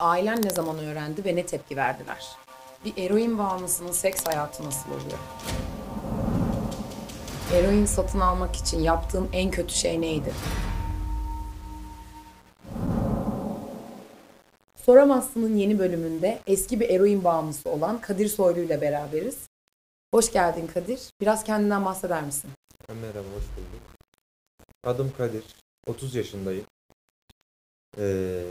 Ailen ne zaman öğrendi ve ne tepki verdiler? Bir eroin bağımlısının seks hayatı nasıl oluyor? Eroin satın almak için yaptığın en kötü şey neydi? Soramazsın'ın yeni bölümünde eski bir eroin bağımlısı olan Kadir Soylu ile beraberiz. Hoş geldin Kadir. Biraz kendinden bahseder misin? Merhaba, hoş bulduk. Adım Kadir, 30 yaşındayım. Ee,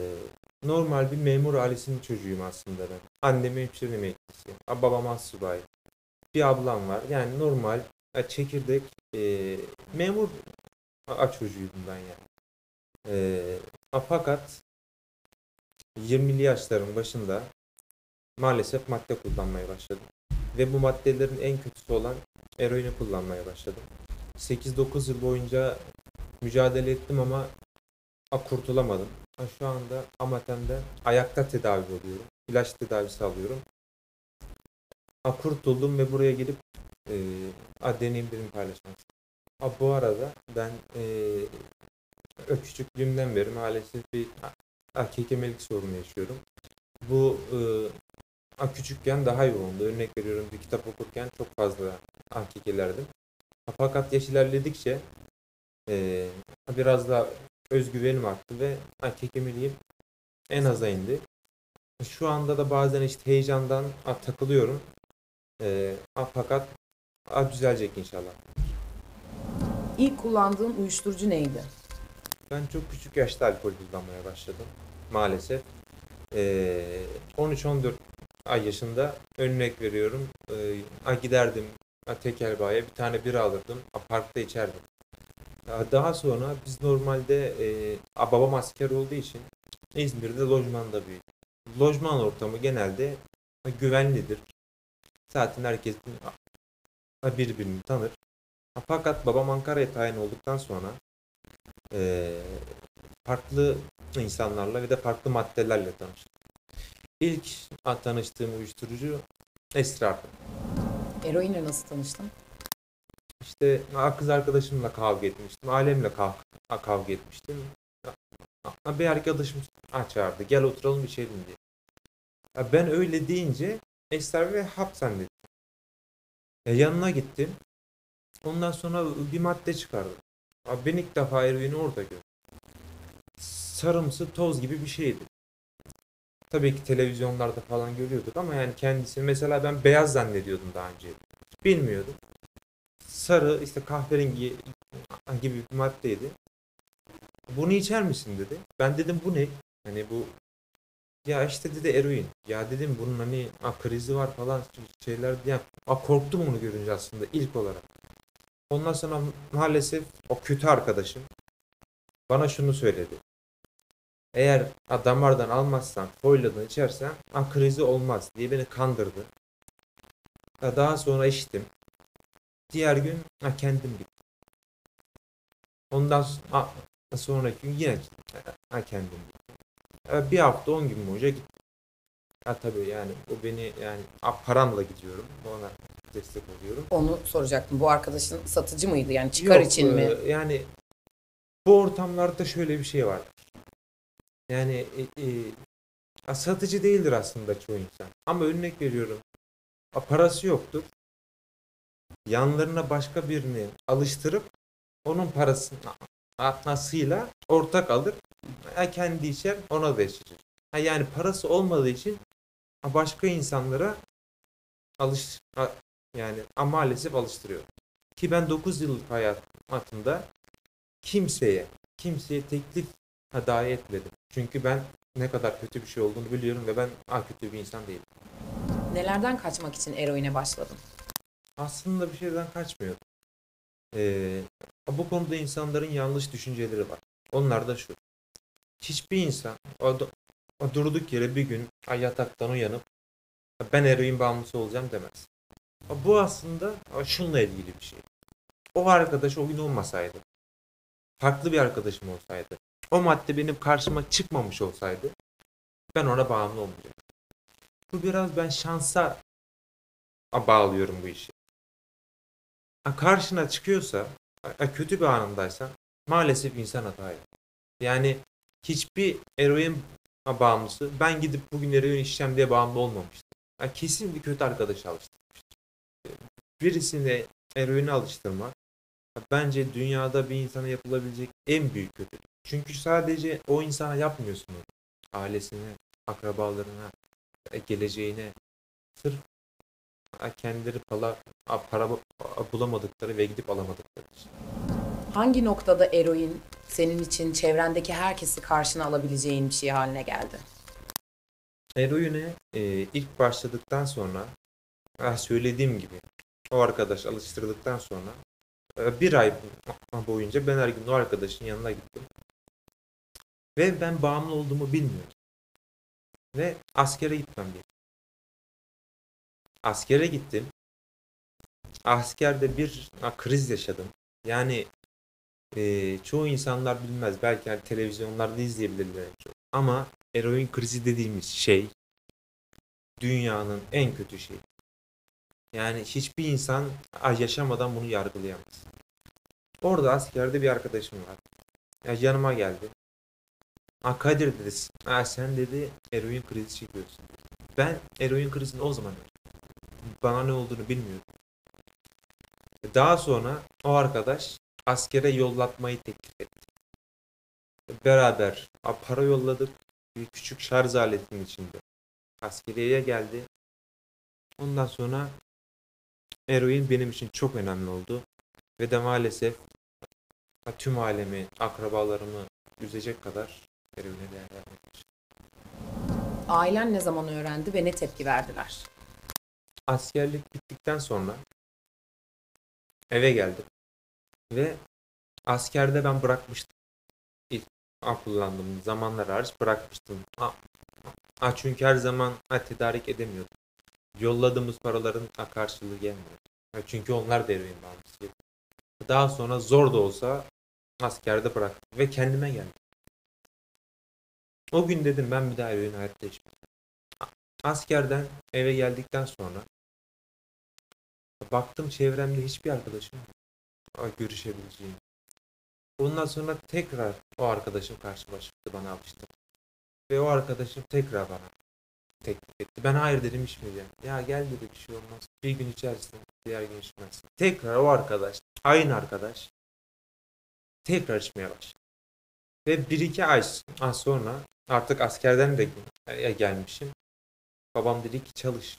normal bir memur ailesinin çocuğuyum aslında ben. Annem hemşire emeklisi, babam asubay. Bir ablam var. Yani normal, çekirdek, e, memur a, çocuğuydum ben yani. Ee, a, fakat 20'li yaşların başında maalesef madde kullanmaya başladım. Ve bu maddelerin en kötüsü olan eroini kullanmaya başladım. 8-9 yıl boyunca mücadele ettim ama kurtulamadım. Şu anda Amatem'de ayakta tedavi oluyorum. İlaç tedavisi alıyorum. Kurtuldum ve buraya gelip e, a, deneyimlerimi paylaşmak istedim. Bu arada ben e, küçüklüğümden beri maalesef bir a, kekemelik sorunu yaşıyorum. Bu e, küçükken daha yoğundu. Örnek veriyorum bir kitap okurken çok fazla a, kekelerdim. Fakat yaş ilerledikçe eee, biraz daha özgüvenim arttı ve ha, kekemeliğim en aza indi. Şu anda da bazen işte heyecandan ha, takılıyorum. Eee, ha, fakat ha, düzelecek inşallah. İlk kullandığın uyuşturucu neydi? Ben çok küçük yaşta alkol kullanmaya başladım maalesef. Eee 13-14 ay yaşında örnek veriyorum. Eee, ha, giderdim ha, tekel bayiye bir tane bira alırdım. ha, parkta içerdim. Ha, Daha sonra biz normalde ha, babam asker olduğu için İzmir'de lojmanda büyüdük. Lojman ortamı genelde güvenlidir. Zaten herkes birbirini tanır. Fakat babam Ankara'ya tayin olduktan sonra eee, farklı insanlarla ve de farklı maddelerle tanıştım. İlk tanıştığım uyuşturucu esrardı. Eroinle nasıl tanıştın? İşte kız arkadaşımla kavga etmiştim. Ailemle kav- kavga etmiştim. Bir arkadaşım a, çağırdı. Gel oturalım içelim diye. Ben öyle deyince esrar ve hap zannettim. Ya yanına gittim. Ondan sonra bir madde çıkardı. Abi ben ilk defa eroini orada gördüm. Sarımsı toz gibi bir şeydi. Tabii ki televizyonlarda falan görüyorduk ama yani kendisi mesela ben beyaz zannediyordum daha önce. Bilmiyordum. Sarı işte kahverengi gibi bir maddeydi. Bunu içer misin dedi. Ben dedim bu ne? Hani bu ya işte dedi eroin. Ya dedim bunun hani a, krizi var falan şeyler. Ya a, korktum onu görünce aslında ilk olarak. Ondan sonra maalesef o kötü arkadaşım bana şunu söyledi. Eğer a, damardan almazsan, foyladan içersen a, krizi olmaz diye beni kandırdı. Ya, daha sonra içtim. Diğer gün a, kendim gittim. Ondan s- a, sonraki gün yine a, kendim gittim. Bir hafta on gün boyunca gittim. Ha tabii yani o beni yani a, paramla gidiyorum. Ona destek oluyorum. Onu soracaktım. Bu arkadaşın satıcı mıydı? Yani çıkar Yok, için mi? e, Yani bu ortamlarda şöyle bir şey var. Yani e, e, satıcı değildir aslında çoğu insan. Ama örnek veriyorum. Parası yoktur. Yanlarına başka birini alıştırıp onun parasını atmasıyla ortak alır. Ha, kendi içer ona da içirir. Ha, yani parası olmadığı için başka insanlara alış yani maalesef alıştırıyor. Ki ben 9 yıllık hayatımda kimseye, kimseye teklif dahi etmedim. Çünkü ben ne kadar kötü bir şey olduğunu biliyorum ve ben ha, kötü bir insan değilim. Nelerden kaçmak için eroine başladın? Aslında bir şeyden kaçmıyordum. Ee, bu konuda insanların yanlış düşünceleri var. Onlar da şu. Hiçbir insan o, o durduk yere bir gün yataktan uyanıp ben eroin bağımlısı olacağım demez. Bu aslında şununla ilgili bir şey. O arkadaş o gün olmasaydı, farklı bir arkadaşım olsaydı, o madde benim karşıma çıkmamış olsaydı ben ona bağımlı olmayacaktım. Bu biraz ben şansa bağlıyorum bu işi. Karşına çıkıyorsa, kötü bir anındaysan maalesef insan hata yapar. Yani hiçbir eroin bağımlısı. Ben gidip bugün eroin içeceğim diye bağımlı olmamıştım. Ha, kesin bir kötü arkadaş alıştırmıştım. Birisini eroine alıştırmak bence dünyada bir insana yapılabilecek en büyük kötülük. Çünkü sadece o insana yapmıyorsun. Ailesine, akrabalarına, e, geleceğine. Sırf kendileri para, para bulamadıkları ve gidip alamadıkları için. Hangi noktada eroin senin için çevrendeki herkesi karşına alabileceğin bir şey haline geldi? Eroine e, ilk başladıktan sonra söylediğim gibi o arkadaş alıştırdıktan sonra e, bir ay boyunca ben her gün o arkadaşın yanına gittim. Ve ben bağımlı olduğumu bilmiyordum. Ve askere gitmem gerekti. Askere gittim. Askerde bir kriz yaşadım. Yani e, çoğu insanlar bilmez. Belki hani televizyonlarda izleyebilirler. Ama eroin krizi dediğimiz şey dünyanın en kötü şeyi. Yani hiçbir insan yaşamadan bunu yargılayamaz. Orada askerde bir arkadaşım var. Ya yanıma geldi. Ha Kadir dedi. Ha sen dedi eroin krizi çekiyorsun. Ben eroin krizini o zaman bana ne olduğunu bilmiyordum. Daha sonra o arkadaş askere yollatmayı teklif etti. Beraber para yolladık. Bir küçük şarj aletinin içinde. Askeriyeye geldi. Ondan sonra eroin benim için çok önemli oldu. Ve de maalesef tüm alemi, akrabalarımı üzecek kadar eroine değer vermek Ailen ne zaman öğrendi ve ne tepki verdiler? Askerlik bittikten sonra eve geldim. Ve askerde ben bırakmıştım. İlk kullandığım zamanlar hariç bırakmıştım. A, çünkü her zaman a, tedarik edemiyordum. Yolladığımız paraların karşılığı gelmiyor. A, çünkü onlar da eroin bağımlısı. Daha sonra zor da olsa askerde bıraktım ve kendime geldim. O gün dedim ben bir daha eroin hayatta içmem. Askerden eve geldikten sonra baktım çevremde hiçbir arkadaşım. Görüşebileceğim. Ondan sonra tekrar o arkadaşım karşıma çıktı bana alıştı. Ve o arkadaşım tekrar bana teklif etti. Ben hayır dedim içmeyeceğim. Ya gel dedi bir şey olmaz. Bir gün içersin, diğer gün içmezsin. Tekrar o arkadaş, aynı arkadaş tekrar içmeye başladı. Ve bir iki ay sonra artık askerden de gelmişim. Babam dedi ki çalış.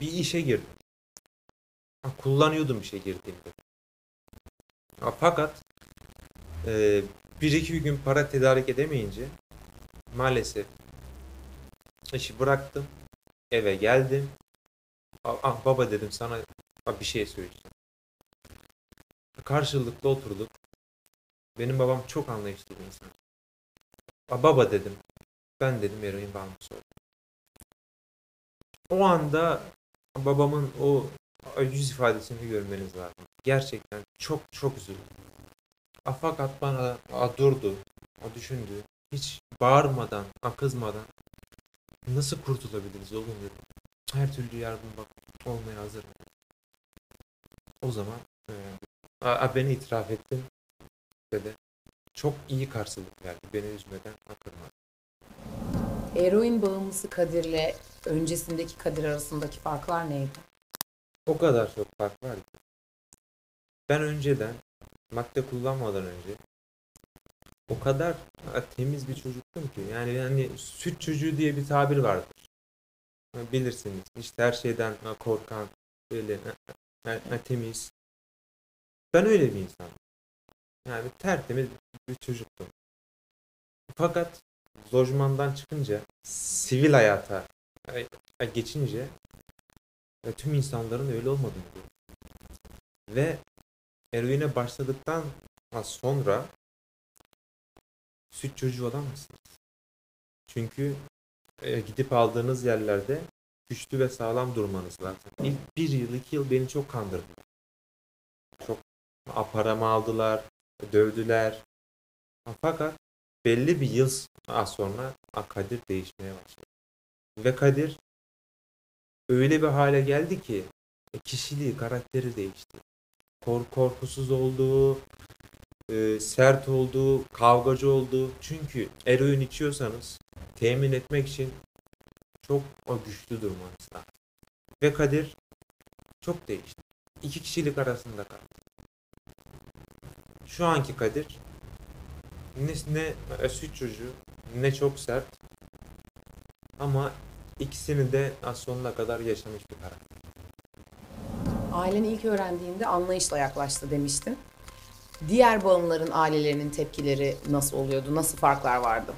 Bir işe girdim. Kullanıyordum işe girdiğimde. Fakat e, bir iki gün para tedarik edemeyince maalesef işi bıraktım. Eve geldim. Ah, baba dedim sana bir şey söyleyeceğim. Karşılıklı oturduk. Benim babam çok anlayışlı bir insan. A, baba dedim. Ben dedim eroin bağımlısı oldum. O anda babamın o yüz ifadesini görmeniz lazım. Gerçekten çok çok üzüldüm. Fakat bana a, durdu, o düşündü. Hiç bağırmadan, a, kızmadan nasıl kurtulabiliriz oğlum dedim. Her türlü yardım bak olmaya hazırım. O zaman e, a, ben itiraf ettim de çok iyi karşılık verdi. Beni üzmeden akırmadı. Eroin bağımlısı Kadir'le öncesindeki Kadir arasındaki farklar neydi? O kadar çok fark var ki. Ben önceden madde kullanmadan önce o kadar temiz bir çocuktum ki. Yani yani süt çocuğu diye bir tabir vardır. Bilirsiniz. İşte her şeyden korkan, böyle temiz. Ben öyle bir insanım. Yani tertemiz bir çocuktum. Fakat lojmandan çıkınca sivil hayata geçince tüm insanların öyle olmadığını gördüm. Ve eroine başladıktan sonra süt çocuğu olamazsınız. Çünkü e, gidip aldığınız yerlerde güçlü ve sağlam durmanız lazım. İlk bir yıl, iki yıl beni çok kandırdılar. Çok paramı aldılar, dövdüler. Fakat belli bir yıl sonra Kadir değişmeye başladı. Ve Kadir öyle bir hale geldi ki e, kişiliği, karakteri değişti. Kork korkusuz oldu, e, sert oldu, kavgacı oldu. Çünkü eroin içiyorsanız temin etmek için çok o güçlü durmanız lazım. Ve Kadir çok değişti. İki kişilik arasında kaldı. Şu anki Kadir ne, ne süt çocuğu ne çok sert ama ikisini de az sonuna kadar yaşamış bir karakter. Aileni ilk öğrendiğinde anlayışla yaklaştı demiştin. Diğer bağımların ailelerinin tepkileri nasıl oluyordu? Nasıl farklar vardı?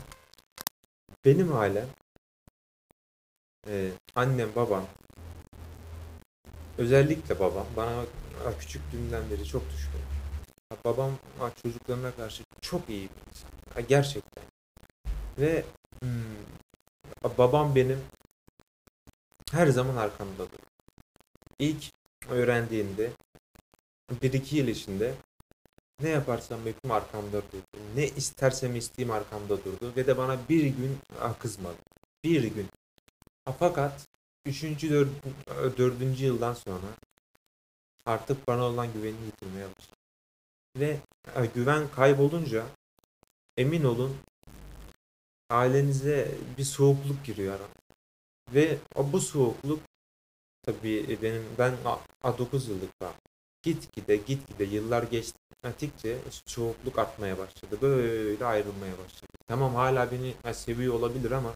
Benim ailem e, annem babam özellikle babam bana küçüklüğümden beri çok düşkün. Babam çocuklarına karşı çok iyi bir insan. Gerçekten. Ve hmm, babam benim her zaman arkamdadır. İlk öğrendiğinde bir iki yıl içinde ne yaparsam yapayım arkamda durdu. Ne istersem isteyeyim arkamda durdu. Ve de bana bir gün kızmadı. Bir gün. Fakat üçüncü, dör, dördüncü yıldan sonra artık bana olan güvenini yitirmeye başladı. Ve güven kaybolunca emin olun ailenize bir soğukluk giriyor. Ve bu soğukluk tabii benim ben 9 yıllık var. Gitgide gitgide yıllar geçtikçe soğukluk artmaya başladı. Böyle ayrılmaya başladı. Tamam hala beni seviyor olabilir ama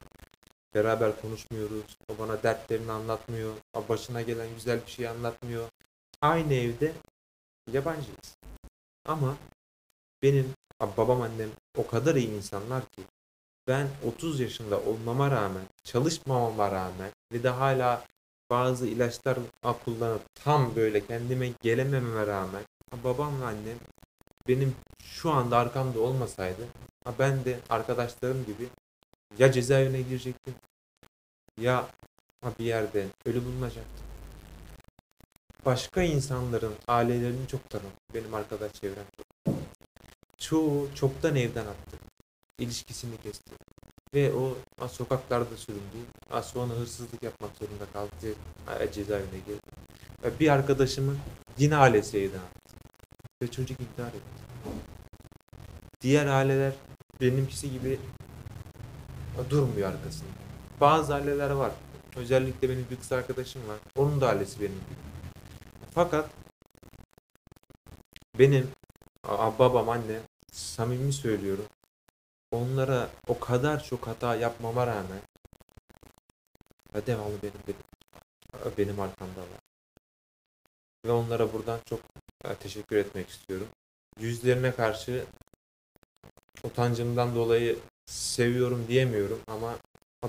beraber konuşmuyoruz. O bana dertlerini anlatmıyor. O başına gelen güzel bir şey anlatmıyor. Aynı evde yabancıyız. Ama benim babam annem o kadar iyi insanlar ki ben 30 yaşında olmama rağmen, çalışmamama rağmen ve de hala bazı ilaçlar kullanıp tam böyle kendime gelemememe rağmen babam ve annem benim şu anda arkamda olmasaydı ben de arkadaşlarım gibi ya cezaevine girecektim ya bir yerde ölü bulunacaktım. Başka insanların ailelerini çok tanım. Benim arkadaş çevrem çok. Çoğu çoktan evden attı. İlişkisini kesti. Ve o sokaklarda süründü. Az sonra hırsızlık yapmak zorunda kaldı. Cezaevine girdi. Bir arkadaşımın yine ailesi evden attı. Ve çocuk intihar etti. Diğer aileler benimkisi gibi durmuyor arkasında. Bazı aileler var. Özellikle benim bir kız arkadaşım var. Onun da ailesi benim gibi. Fakat benim babam, annem samimi söylüyorum. Onlara o kadar çok hata yapmama rağmen devamlı benim benim, benim arkamdalar. Ve onlara buradan çok teşekkür etmek istiyorum. Yüzlerine karşı utancımdan dolayı seviyorum diyemiyorum ama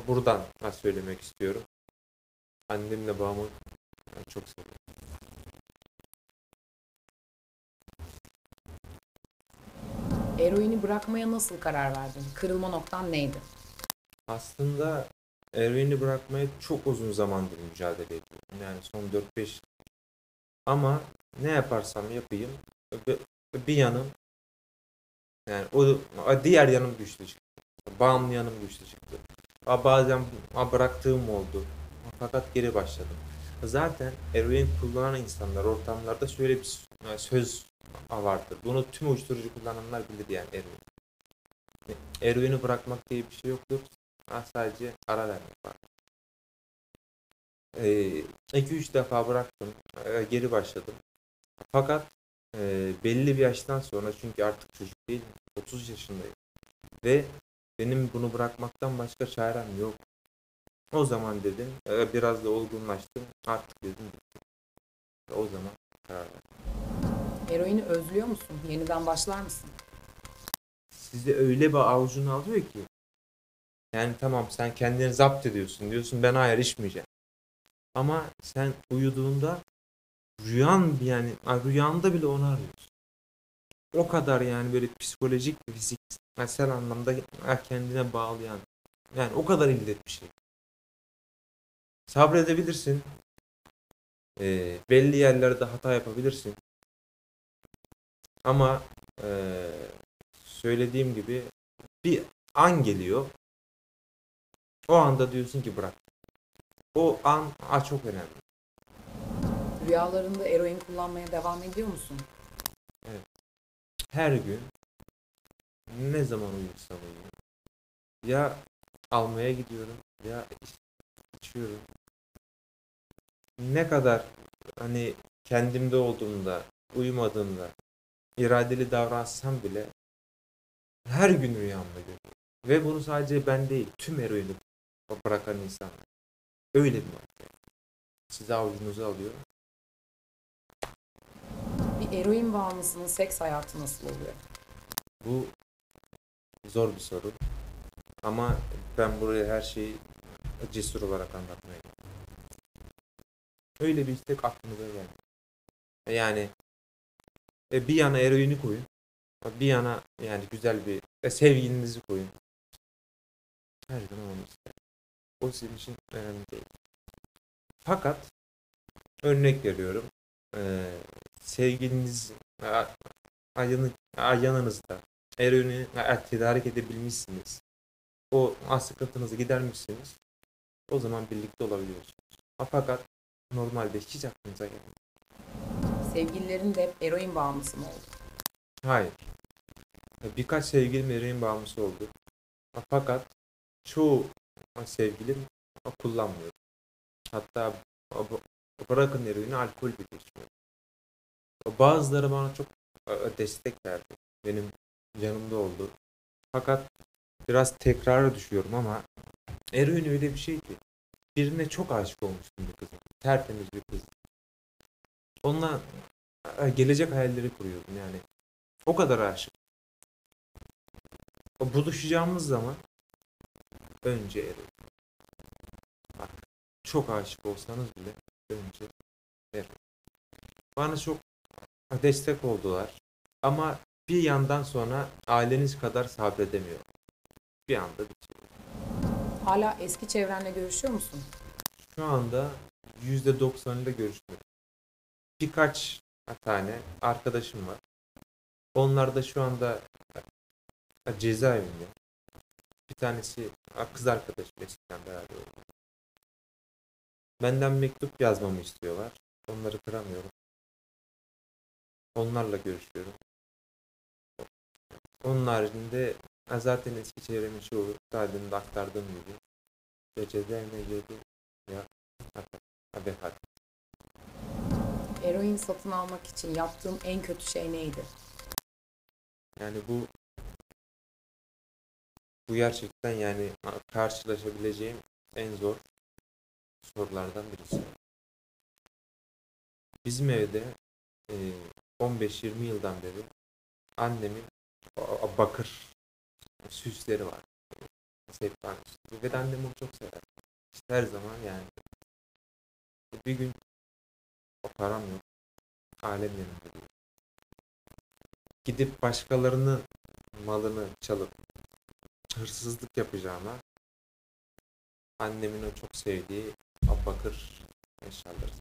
buradan söylemek istiyorum. Annemle babamı çok seviyorum. Eroini bırakmaya nasıl karar verdin? Kırılma noktan neydi? Aslında eroini bırakmaya çok uzun zamandır mücadele ediyorum. Yani son 4-5 ama ne yaparsam yapayım bir yanım yani o diğer yanım güçlü çıktı. Bağımlı yanım güçlü çıktı. Bazen bıraktığım oldu. Fakat geri başladım. Zaten eroin kullanan insanlar ortamlarda şöyle bir söz vardır. Bunu tüm uyuşturucu kullananlar bilir yani eroin. Eroini bırakmak diye bir şey yoktur. Sadece ara vermek var. 2-3 ee, defa bıraktım. E, geri başladım. Fakat e, belli bir yaştan sonra çünkü artık çocuk değil 30 yaşındayım. Ve benim bunu bırakmaktan başka çarem yok. O zaman dedim e, biraz da olgunlaştım. Artık dedim O zaman karar verdim. Eroini özlüyor musun? Yeniden başlar mısın? Sizi öyle bir avucunu alıyor ki. Yani tamam sen kendini zapt ediyorsun. Diyorsun ben hayır içmeyeceğim. Ama sen uyuduğunda rüyan yani rüyanda bile onu arıyorsun. O kadar yani böyle psikolojik fiziksel anlamda kendine bağlayan yani o kadar illet bir şey. Sabredebilirsin. E, belli yerlerde hata yapabilirsin. Ama e, söylediğim gibi bir an geliyor. O anda diyorsun ki bırak. O an a, çok önemli. Rüyalarında eroin kullanmaya devam ediyor musun? Evet. Her gün ne zaman uyursam uyuyayım. Ya almaya gidiyorum ya iç- içiyorum. Ne kadar hani kendimde olduğumda, uyumadığımda iradeli davransam bile her gün rüyamda görüyorum. Ve bunu sadece ben değil, tüm eroini bırakan insanlar. Öyle bir madde. Sizi avucunuza alıyor. Bir eroin bağımlısının seks hayatı nasıl oluyor? Bu zor bir soru. Ama ben buraya her şeyi cesur olarak anlatmaya. Öyle bir istek aklımıza geldi. Yani e, bir yana eroini koyun. Bir yana yani güzel bir e, sevgilinizi koyun. Her zaman onu ister. O sizin için önemli değil. Fakat örnek veriyorum. E, sevgiliniz a- ayını, a- yanınızda eroini tedarik edebilmişsiniz. O sıkıntınızı gidermişsiniz. O zaman birlikte olabiliyorsunuz. Fakat normalde hiç aklınıza gelmez. Sevgililerin de hep eroin bağımlısı mı oldu? Hayır. Birkaç sevgilim eroin bağımlısı oldu. Fakat çoğu sevgilim kullanmıyor. Hatta bırakın eroini alkol bile içmiyor. Bazıları bana çok destek verdi. Benim yanımda oldu. Fakat biraz tekrara düşüyorum ama eroin öyle bir şey ki birine çok aşık olmuştum bir kıza. Tertemiz bir kız. Onunla e, gelecek hayalleri kuruyordum yani. O kadar aşık. Buluşacağımız zaman önce. Bak, çok aşık olsanız bile önce eroin. Bana çok destek oldular. Ama bir yandan sonra aileniz kadar sabredemiyor. Bir anda bitiyor. Hala eski çevrenle görüşüyor musun? Şu anda %90'ıyla görüşmüyorum. Birkaç tane arkadaşım var. Onlar da şu anda cezaevinde. Bir tanesi kız arkadaşım eskiden beraber oldu. Benden mektup yazmamı istiyorlar. Onları kıramıyorum. Onlarla görüşüyorum. Onun haricinde zaten eski çevremin çoğu daha demin de aktardığım gibi ya cezaevine girdi ya ha, vefat. Eroin satın almak için yaptığım en kötü şey neydi? Yani bu bu gerçekten yani karşılaşabileceğim en zor sorulardan birisi. Bizim evde e, 15-20 yıldan beri annemin bakır süsleri var. Süsleri. Ve annem onu çok sever. İşte her zaman yani. Bir gün param yok. Alem yanımda değil. Gidip başkalarının malını çalıp hırsızlık yapacağıma annemin o çok sevdiği bakır eşyaları.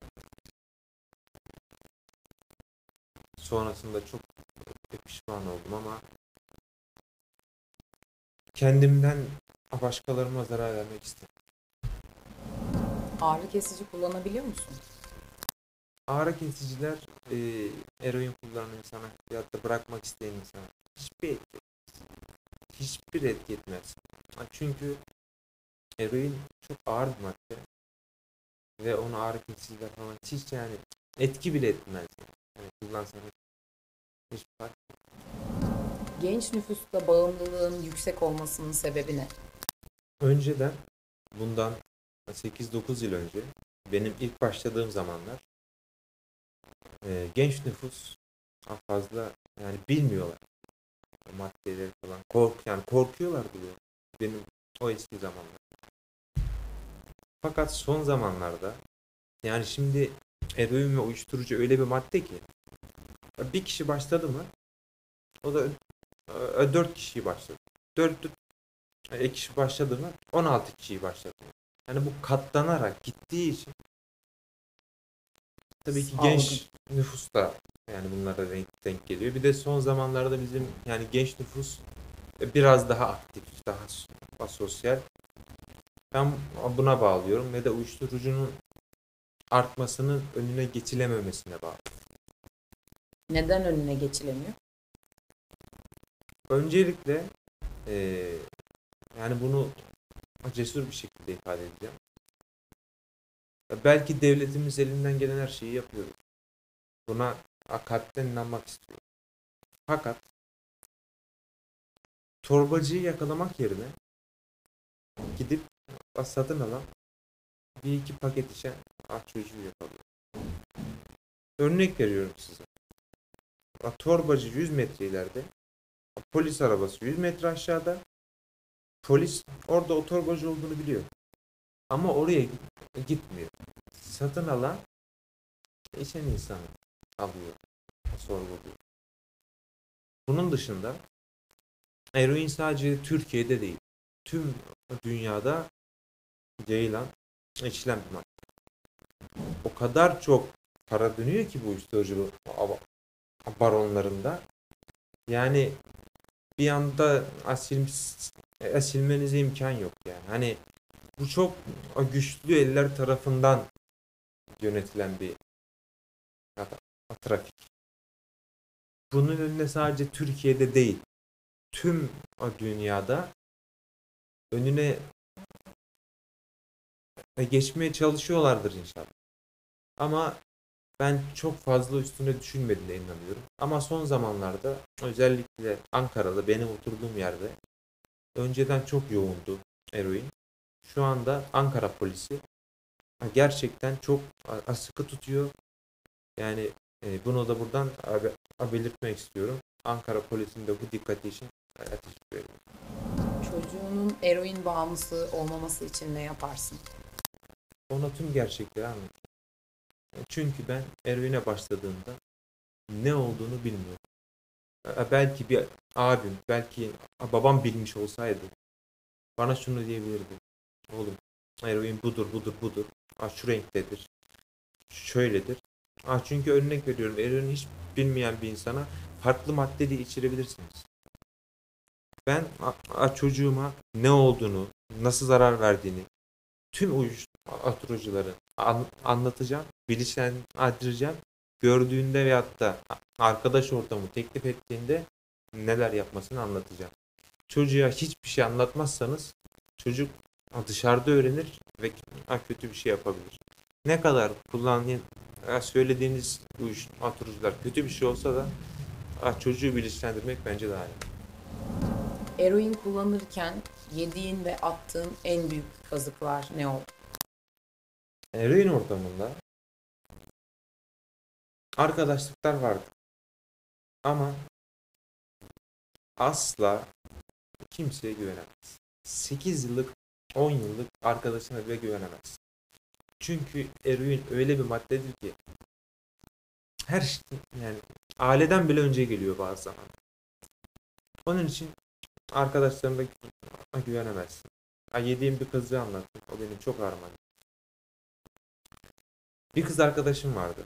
Sonrasında çok pişman oldum ama kendimden başkalarıma zarar vermek istedim. Ağrı kesici kullanabiliyor musun? Ağrı kesiciler e, eroin kullanan insana ya da bırakmak isteyen insana hiçbir etki. Hiçbir etki etmez. Çünkü eroin çok ağır bir madde ve onu ağrı kesiciler falan hiç yani etki bile etmez. Yani kullansanız hiç fark Genç nüfusta bağımlılığın yüksek olmasının sebebi ne? Önceden bundan 8-9 yıl önce benim ilk başladığım zamanlar e, genç nüfus çok fazla yani bilmiyorlar maddeleri falan kork yani korkuyorlar bile benim o eski zamanlar. Fakat son zamanlarda yani şimdi eroin ve uyuşturucu öyle bir madde ki bir kişi başladı mı o da e, dört kişiyi başladı. Dört e, kişi başladı mı 16 kişiyi başladı. Yani bu katlanarak gittiği için tabii ki genç nüfus da yani bunlara denk, denk geliyor. Bir de son zamanlarda bizim yani genç nüfus e, biraz daha aktif, daha s- daha sosyal. Ben buna bağlıyorum ve de uyuşturucunun artmasının önüne geçilememesine bağlı. Neden önüne geçilemiyor? Öncelikle eee, yani bunu cesur bir şekilde ifade edeceğim. Belki devletimiz elinden gelen her şeyi yapıyor. Buna kalpten inanmak istiyorum. Fakat torbacıyı yakalamak yerine gidip satın alan bir iki paket içen aç çocuğu yakalıyor. Örnek veriyorum size. Torbacı 100 metre ileride. Polis arabası 100 metre aşağıda. Polis orada o torbacı olduğunu biliyor. Ama oraya gitmiyor. Satın alan içen insanı alıyor. Sorguluyor. Bunun dışında eroin sadece Türkiye'de değil. Tüm dünyada yayılan, içilen bir madde. O kadar çok para dönüyor ki bu uyuşturucu baronlarında. Yani bir anda asil, asilmenize imkan yok yani. Hani bu çok güçlü eller tarafından yönetilen bir trafik. Bunun önüne sadece Türkiye'de değil, tüm dünyada önüne geçmeye çalışıyorlardır inşallah. Ama ben çok fazla üstüne düşünmediğine inanıyorum. Ama son zamanlarda özellikle Ankara'da benim oturduğum yerde önceden çok yoğundu eroin. Şu anda Ankara polisi gerçekten çok sıkı tutuyor. Yani e, bunu da buradan belirtmek istiyorum. Ankara polisinin de bu dikkati için teşekkür ederim. Çocuğunun eroin bağımlısı olmaması için ne yaparsın? Ona tüm gerçekleri anlatırım. Çünkü ben eroine başladığımda ne olduğunu bilmiyorum. Belki bir abim, belki babam bilmiş olsaydı bana şunu diyebilirdi. Oğlum eroin budur, budur, budur. Aa, şu renktedir. Şöyledir. Aa, çünkü örnek veriyorum. Eroin hiç bilmeyen bir insana farklı madde de içirebilirsiniz. Ben a, a, çocuğuma ne olduğunu, nasıl zarar verdiğini, tüm uyuşturucuları an, anlatacağım, bilinçlendireceğim. Gördüğünde veyahut da arkadaş ortamı teklif ettiğinde neler yapmasını anlatacağım. Çocuğa hiçbir şey anlatmazsanız çocuk dışarıda öğrenir ve kötü bir şey yapabilir. Ne kadar kullandığın, söylediğiniz uyuşturucular kötü bir şey olsa da çocuğu bilinçlendirmek bence daha iyi. Eroin kullanırken yediğin ve attığın en büyük kazıklar ne oldu? Eroin ortamında arkadaşlıklar vardı. Ama asla kimseye güvenemez. 8 yıllık 10 yıllık arkadaşına bile güvenemez. Çünkü eroin öyle bir maddedir ki her şey yani aileden bile önce geliyor bazı zaman. Onun için arkadaşlarına güvenemezsin. Ha, yediğim bir kızı anlattım. O benim çok ağrıma. Bir kız arkadaşım vardı.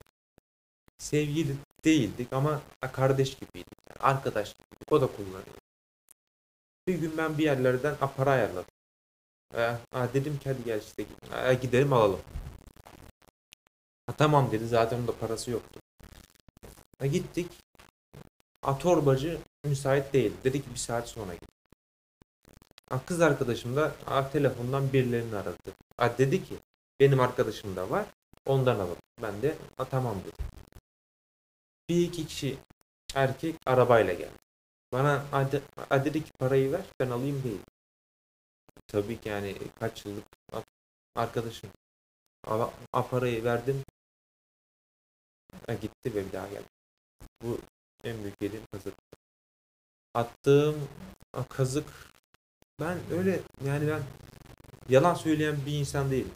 Sevgili değildik ama kardeş gibiydik. Yani arkadaş gibiydik. O da kullanıyor. Bir gün ben bir yerlerden para ayarladım. Ee, dedim ki hadi gel işte e, gidelim alalım. Ha, tamam dedi zaten onda parası yoktu. Ha, gittik. A, torbacı müsait değil. Dedi ki bir saat sonra git. Ha, kız arkadaşım da a, telefondan birilerini aradı. Ha, dedi ki benim arkadaşım da var. Ondan alalım. Ben de a, tamam dedim. Bir iki kişi erkek arabayla geldi. Bana a, dedi ki parayı ver ben alayım değil. Tabii ki yani kaç yıllık arkadaşım. A, a parayı verdim. Ha, gitti ve bir daha geldi. Bu en büyük yediğim kazık. Attığım kazık ben öyle yani ben yalan söyleyen bir insan değilim.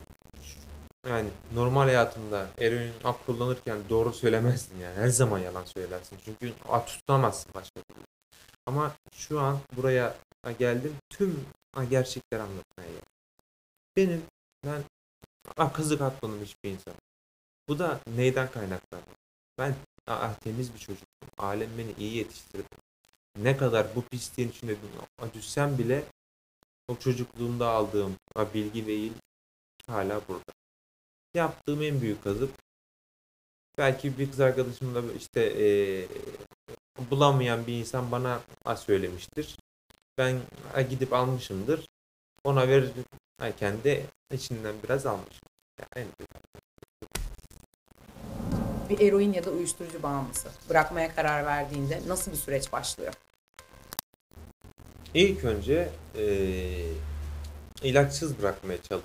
Yani normal hayatımda eroin kullanırken doğru söylemezsin yani. Her zaman yalan söylersin. Çünkü tutamazsın başka türlü. Ama şu an buraya geldim. Tüm gerçekleri anlatmaya geldim. Benim ben kazık atmadım hiçbir insan. Bu da neyden kaynaklanıyor? Ben ah, temiz bir çocuktum. Alem beni iyi yetiştirdi. Ne kadar bu pisliğin içinde düşsem bile o çocukluğumda aldığım bilgi ve il hala burada. Yaptığım en büyük kazık belki bir kız arkadaşımla işte e, bulamayan bir insan bana söylemiştir. Ben gidip almışımdır. Ona ver, Ha, kendi içinden biraz almış. Yani Bir eroin ya da uyuşturucu bağımlısı bırakmaya karar verdiğinde nasıl bir süreç başlıyor? İlk önce eee ilaçsız bırakmaya çalış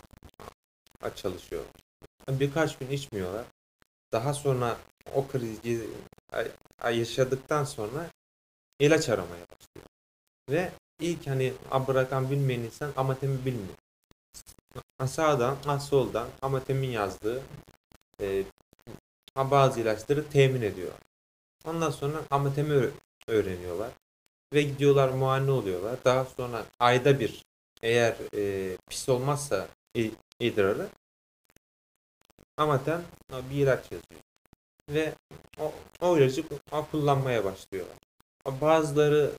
çalışıyor. Birkaç gün içmiyorlar. Daha sonra o krizi yaşadıktan sonra ilaç aramaya başlıyor. Ve ilk hani bırakan bilmeyen insan amatemi bilmiyor. Sağdan, ha soldan amatemin yazdığı e, bazı ilaçları temin ediyor. Ondan sonra amatemi öğreniyorlar. Ve gidiyorlar muayene oluyorlar. Daha sonra ayda bir eğer e, pis olmazsa idrarı amatem bir ilaç yazıyor. Ve o, o ilacı kullanmaya başlıyorlar. Bazıları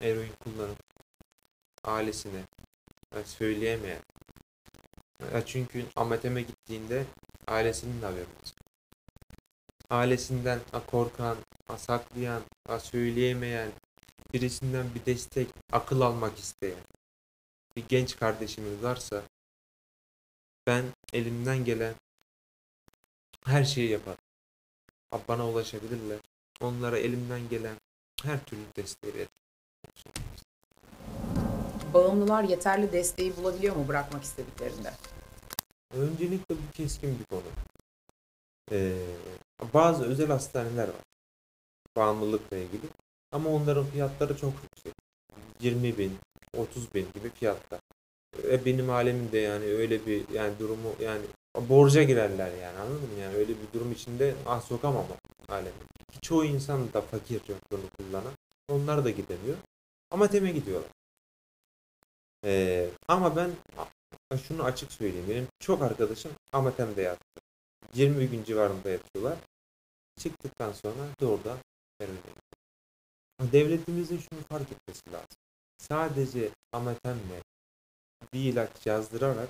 eroin kullanıp ailesine söyleyemeyen çünkü amateme gittiğinde ailesinin haberi olacak. Ailesinden korkan, saklayan, söyleyemeyen, birisinden bir destek, akıl almak isteyen bir genç kardeşimiz varsa ben elimden gelen her şeyi yaparım. Bana ulaşabilirler. Onlara elimden gelen her türlü desteği veririm. Bağımlılar yeterli desteği bulabiliyor mu bırakmak istediklerinde? Öncelikle bu keskin bir konu. Ee, bazı özel hastaneler var. Bağımlılıkla ilgili. Ama onların fiyatları çok yüksek. 20 bin, 30 bin gibi fiyatlar. E benim alemimde yani öyle bir yani durumu yani borca girerler yani anladın mı? Yani öyle bir durum içinde ah sokamam alemi. Çoğu insan da fakir bunu kullanan. Onlar da gidemiyor. Ama teme gidiyorlar. Ee, ama ben şunu açık söyleyeyim. Benim çok arkadaşım Amatem'de yattı. 20 gün civarında yatıyorlar. Çıktıktan sonra doğrudan teröre Devletimizin şunu fark etmesi lazım. Sadece Amatem'le bir ilaç yazdırarak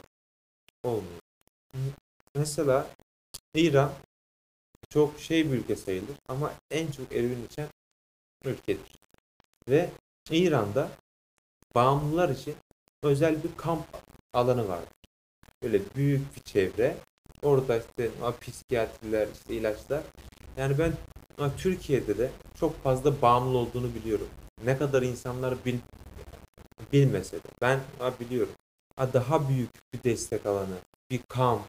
olmuyor. Mesela İran çok şey bir ülke sayılır ama en çok eroin içen ülkedir. Ve İran'da bağımlılar için özel bir kamp alanı var. Böyle büyük bir çevre. Orada işte psikiyatriler, işte ilaçlar. Yani ben Türkiye'de de çok fazla bağımlı olduğunu biliyorum. Ne kadar insanlar bil, bilmese de. Ben biliyorum. Daha büyük bir destek alanı, bir kamp,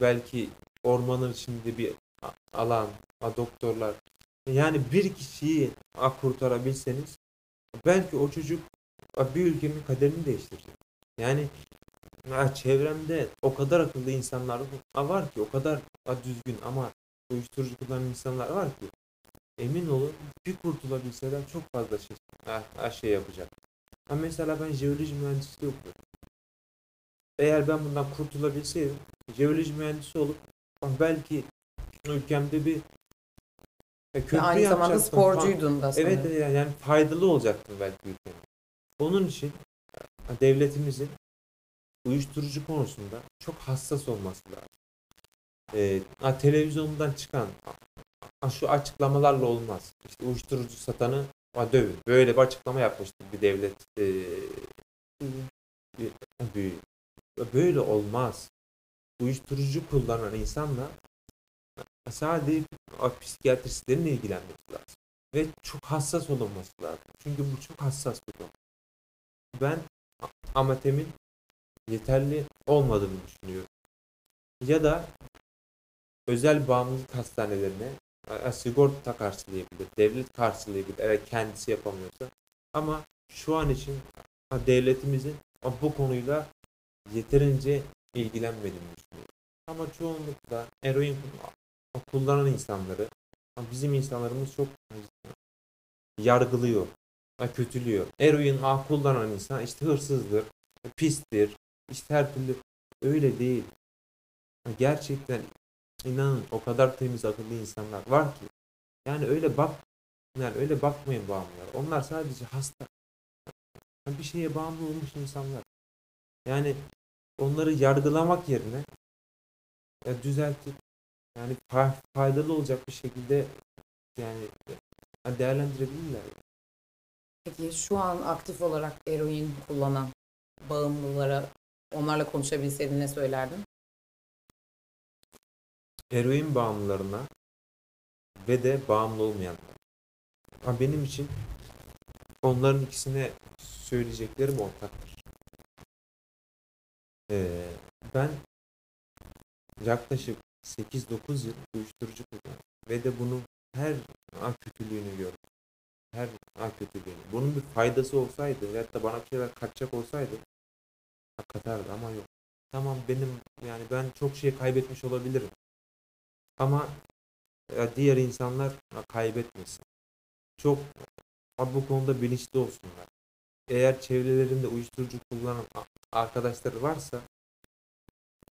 belki ormanın içinde bir alan, doktorlar. Yani bir kişiyi kurtarabilseniz belki o çocuk bir ülkenin kaderini değiştirecek. Yani çevremde o kadar akıllı insanlar var ki, o kadar düzgün ama uyuşturucu kullanan insanlar var ki emin olun bir kurtulabilseler çok fazla şey, şey yapacak. Ha mesela ben jeoloji mühendisliği okuyorum. Eğer ben bundan kurtulabilseydim jeoloji mühendisi olup belki ülkemde bir köprü Ve aynı zamanda sporcuydun da sanırım. Evet yani, yani faydalı olacaktım belki ülkeme. Onun için devletimizin uyuşturucu konusunda çok hassas olması lazım. Ee, televizyondan çıkan şu açıklamalarla olmaz. İşte uyuşturucu satanı dövün. Böyle bir açıklama yapmıştı bir devlet e, böyle olmaz. Uyuşturucu kullanan insanla sadece psikiyatristlerin ilgilenmesi lazım. Ve çok hassas olunması lazım. Çünkü bu çok hassas bir konu. Ben amatemin yeterli olmadığını düşünüyorum. Ya da özel bağımlılık hastanelerine sigorta karşılayabilir, devlet karşılayabilir eğer kendisi yapamıyorsa. Ama şu an için devletimizin bu konuyla yeterince ilgilenmediğini düşünüyorum. Ama çoğunlukla eroin kullanan insanları bizim insanlarımız çok yargılıyor, kötülüyor. Eroin kullanan insan işte hırsızdır, pistir, işte her türlü öyle değil. Gerçekten inanın o kadar temiz akıllı insanlar var ki yani öyle bak yani öyle bakmayın bağımlılar. Onlar sadece hasta. Bir şeye bağımlı olmuş insanlar. Yani onları yargılamak yerine ya düzeltip yani faydalı olacak bir şekilde yani değerlendirebilirler. Peki şu an aktif olarak eroin kullanan bağımlılara onlarla konuşabilseydin ne söylerdin? Eroin bağımlılarına ve de bağımlı olmayanlara. Ama benim için onların ikisine söyleyeceklerim ortaktır. Ee, ben yaklaşık 8-9 yıl uyuşturucu kullandım. Ve de bunun her a kötülüğünü gördüm. Her a kötülüğünü. Bunun bir faydası olsaydı veyahut da bana bir şeyler kaçacak olsaydı katardı ama yok. Tamam benim yani ben çok şey kaybetmiş olabilirim. Ama ya diğer insanlar kaybetmesin. Çok bu konuda bilinçli olsunlar. Eğer çevrelerinde uyuşturucu kullanan arkadaşları varsa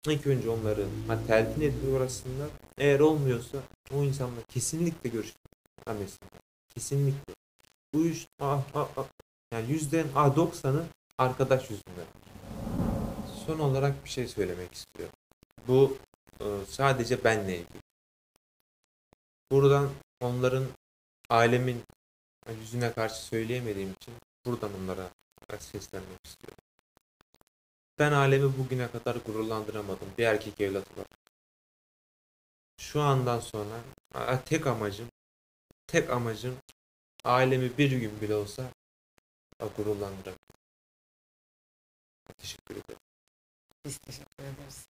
ilk önce onları ha, telkin etmeye uğraşsınlar. Eğer olmuyorsa o insanla kesinlikle görüşmesinler. Kesinlikle. Bu iş ah, ah, ah, yani yüzden ah, 90'ı arkadaş yüzünden. Son olarak bir şey söylemek istiyorum. Bu e, sadece benle ilgili. Buradan onların ailemin yüzüne karşı söyleyemediğim için buradan onlara seslenmek istiyorum. Ben ailemi bugüne kadar gururlandıramadım bir erkek evlat olarak. Şu andan sonra tek amacım tek amacım ailemi bir gün bile olsa a, gururlandırabilmek. Teşekkür ederim. Biz teşekkür ederiz.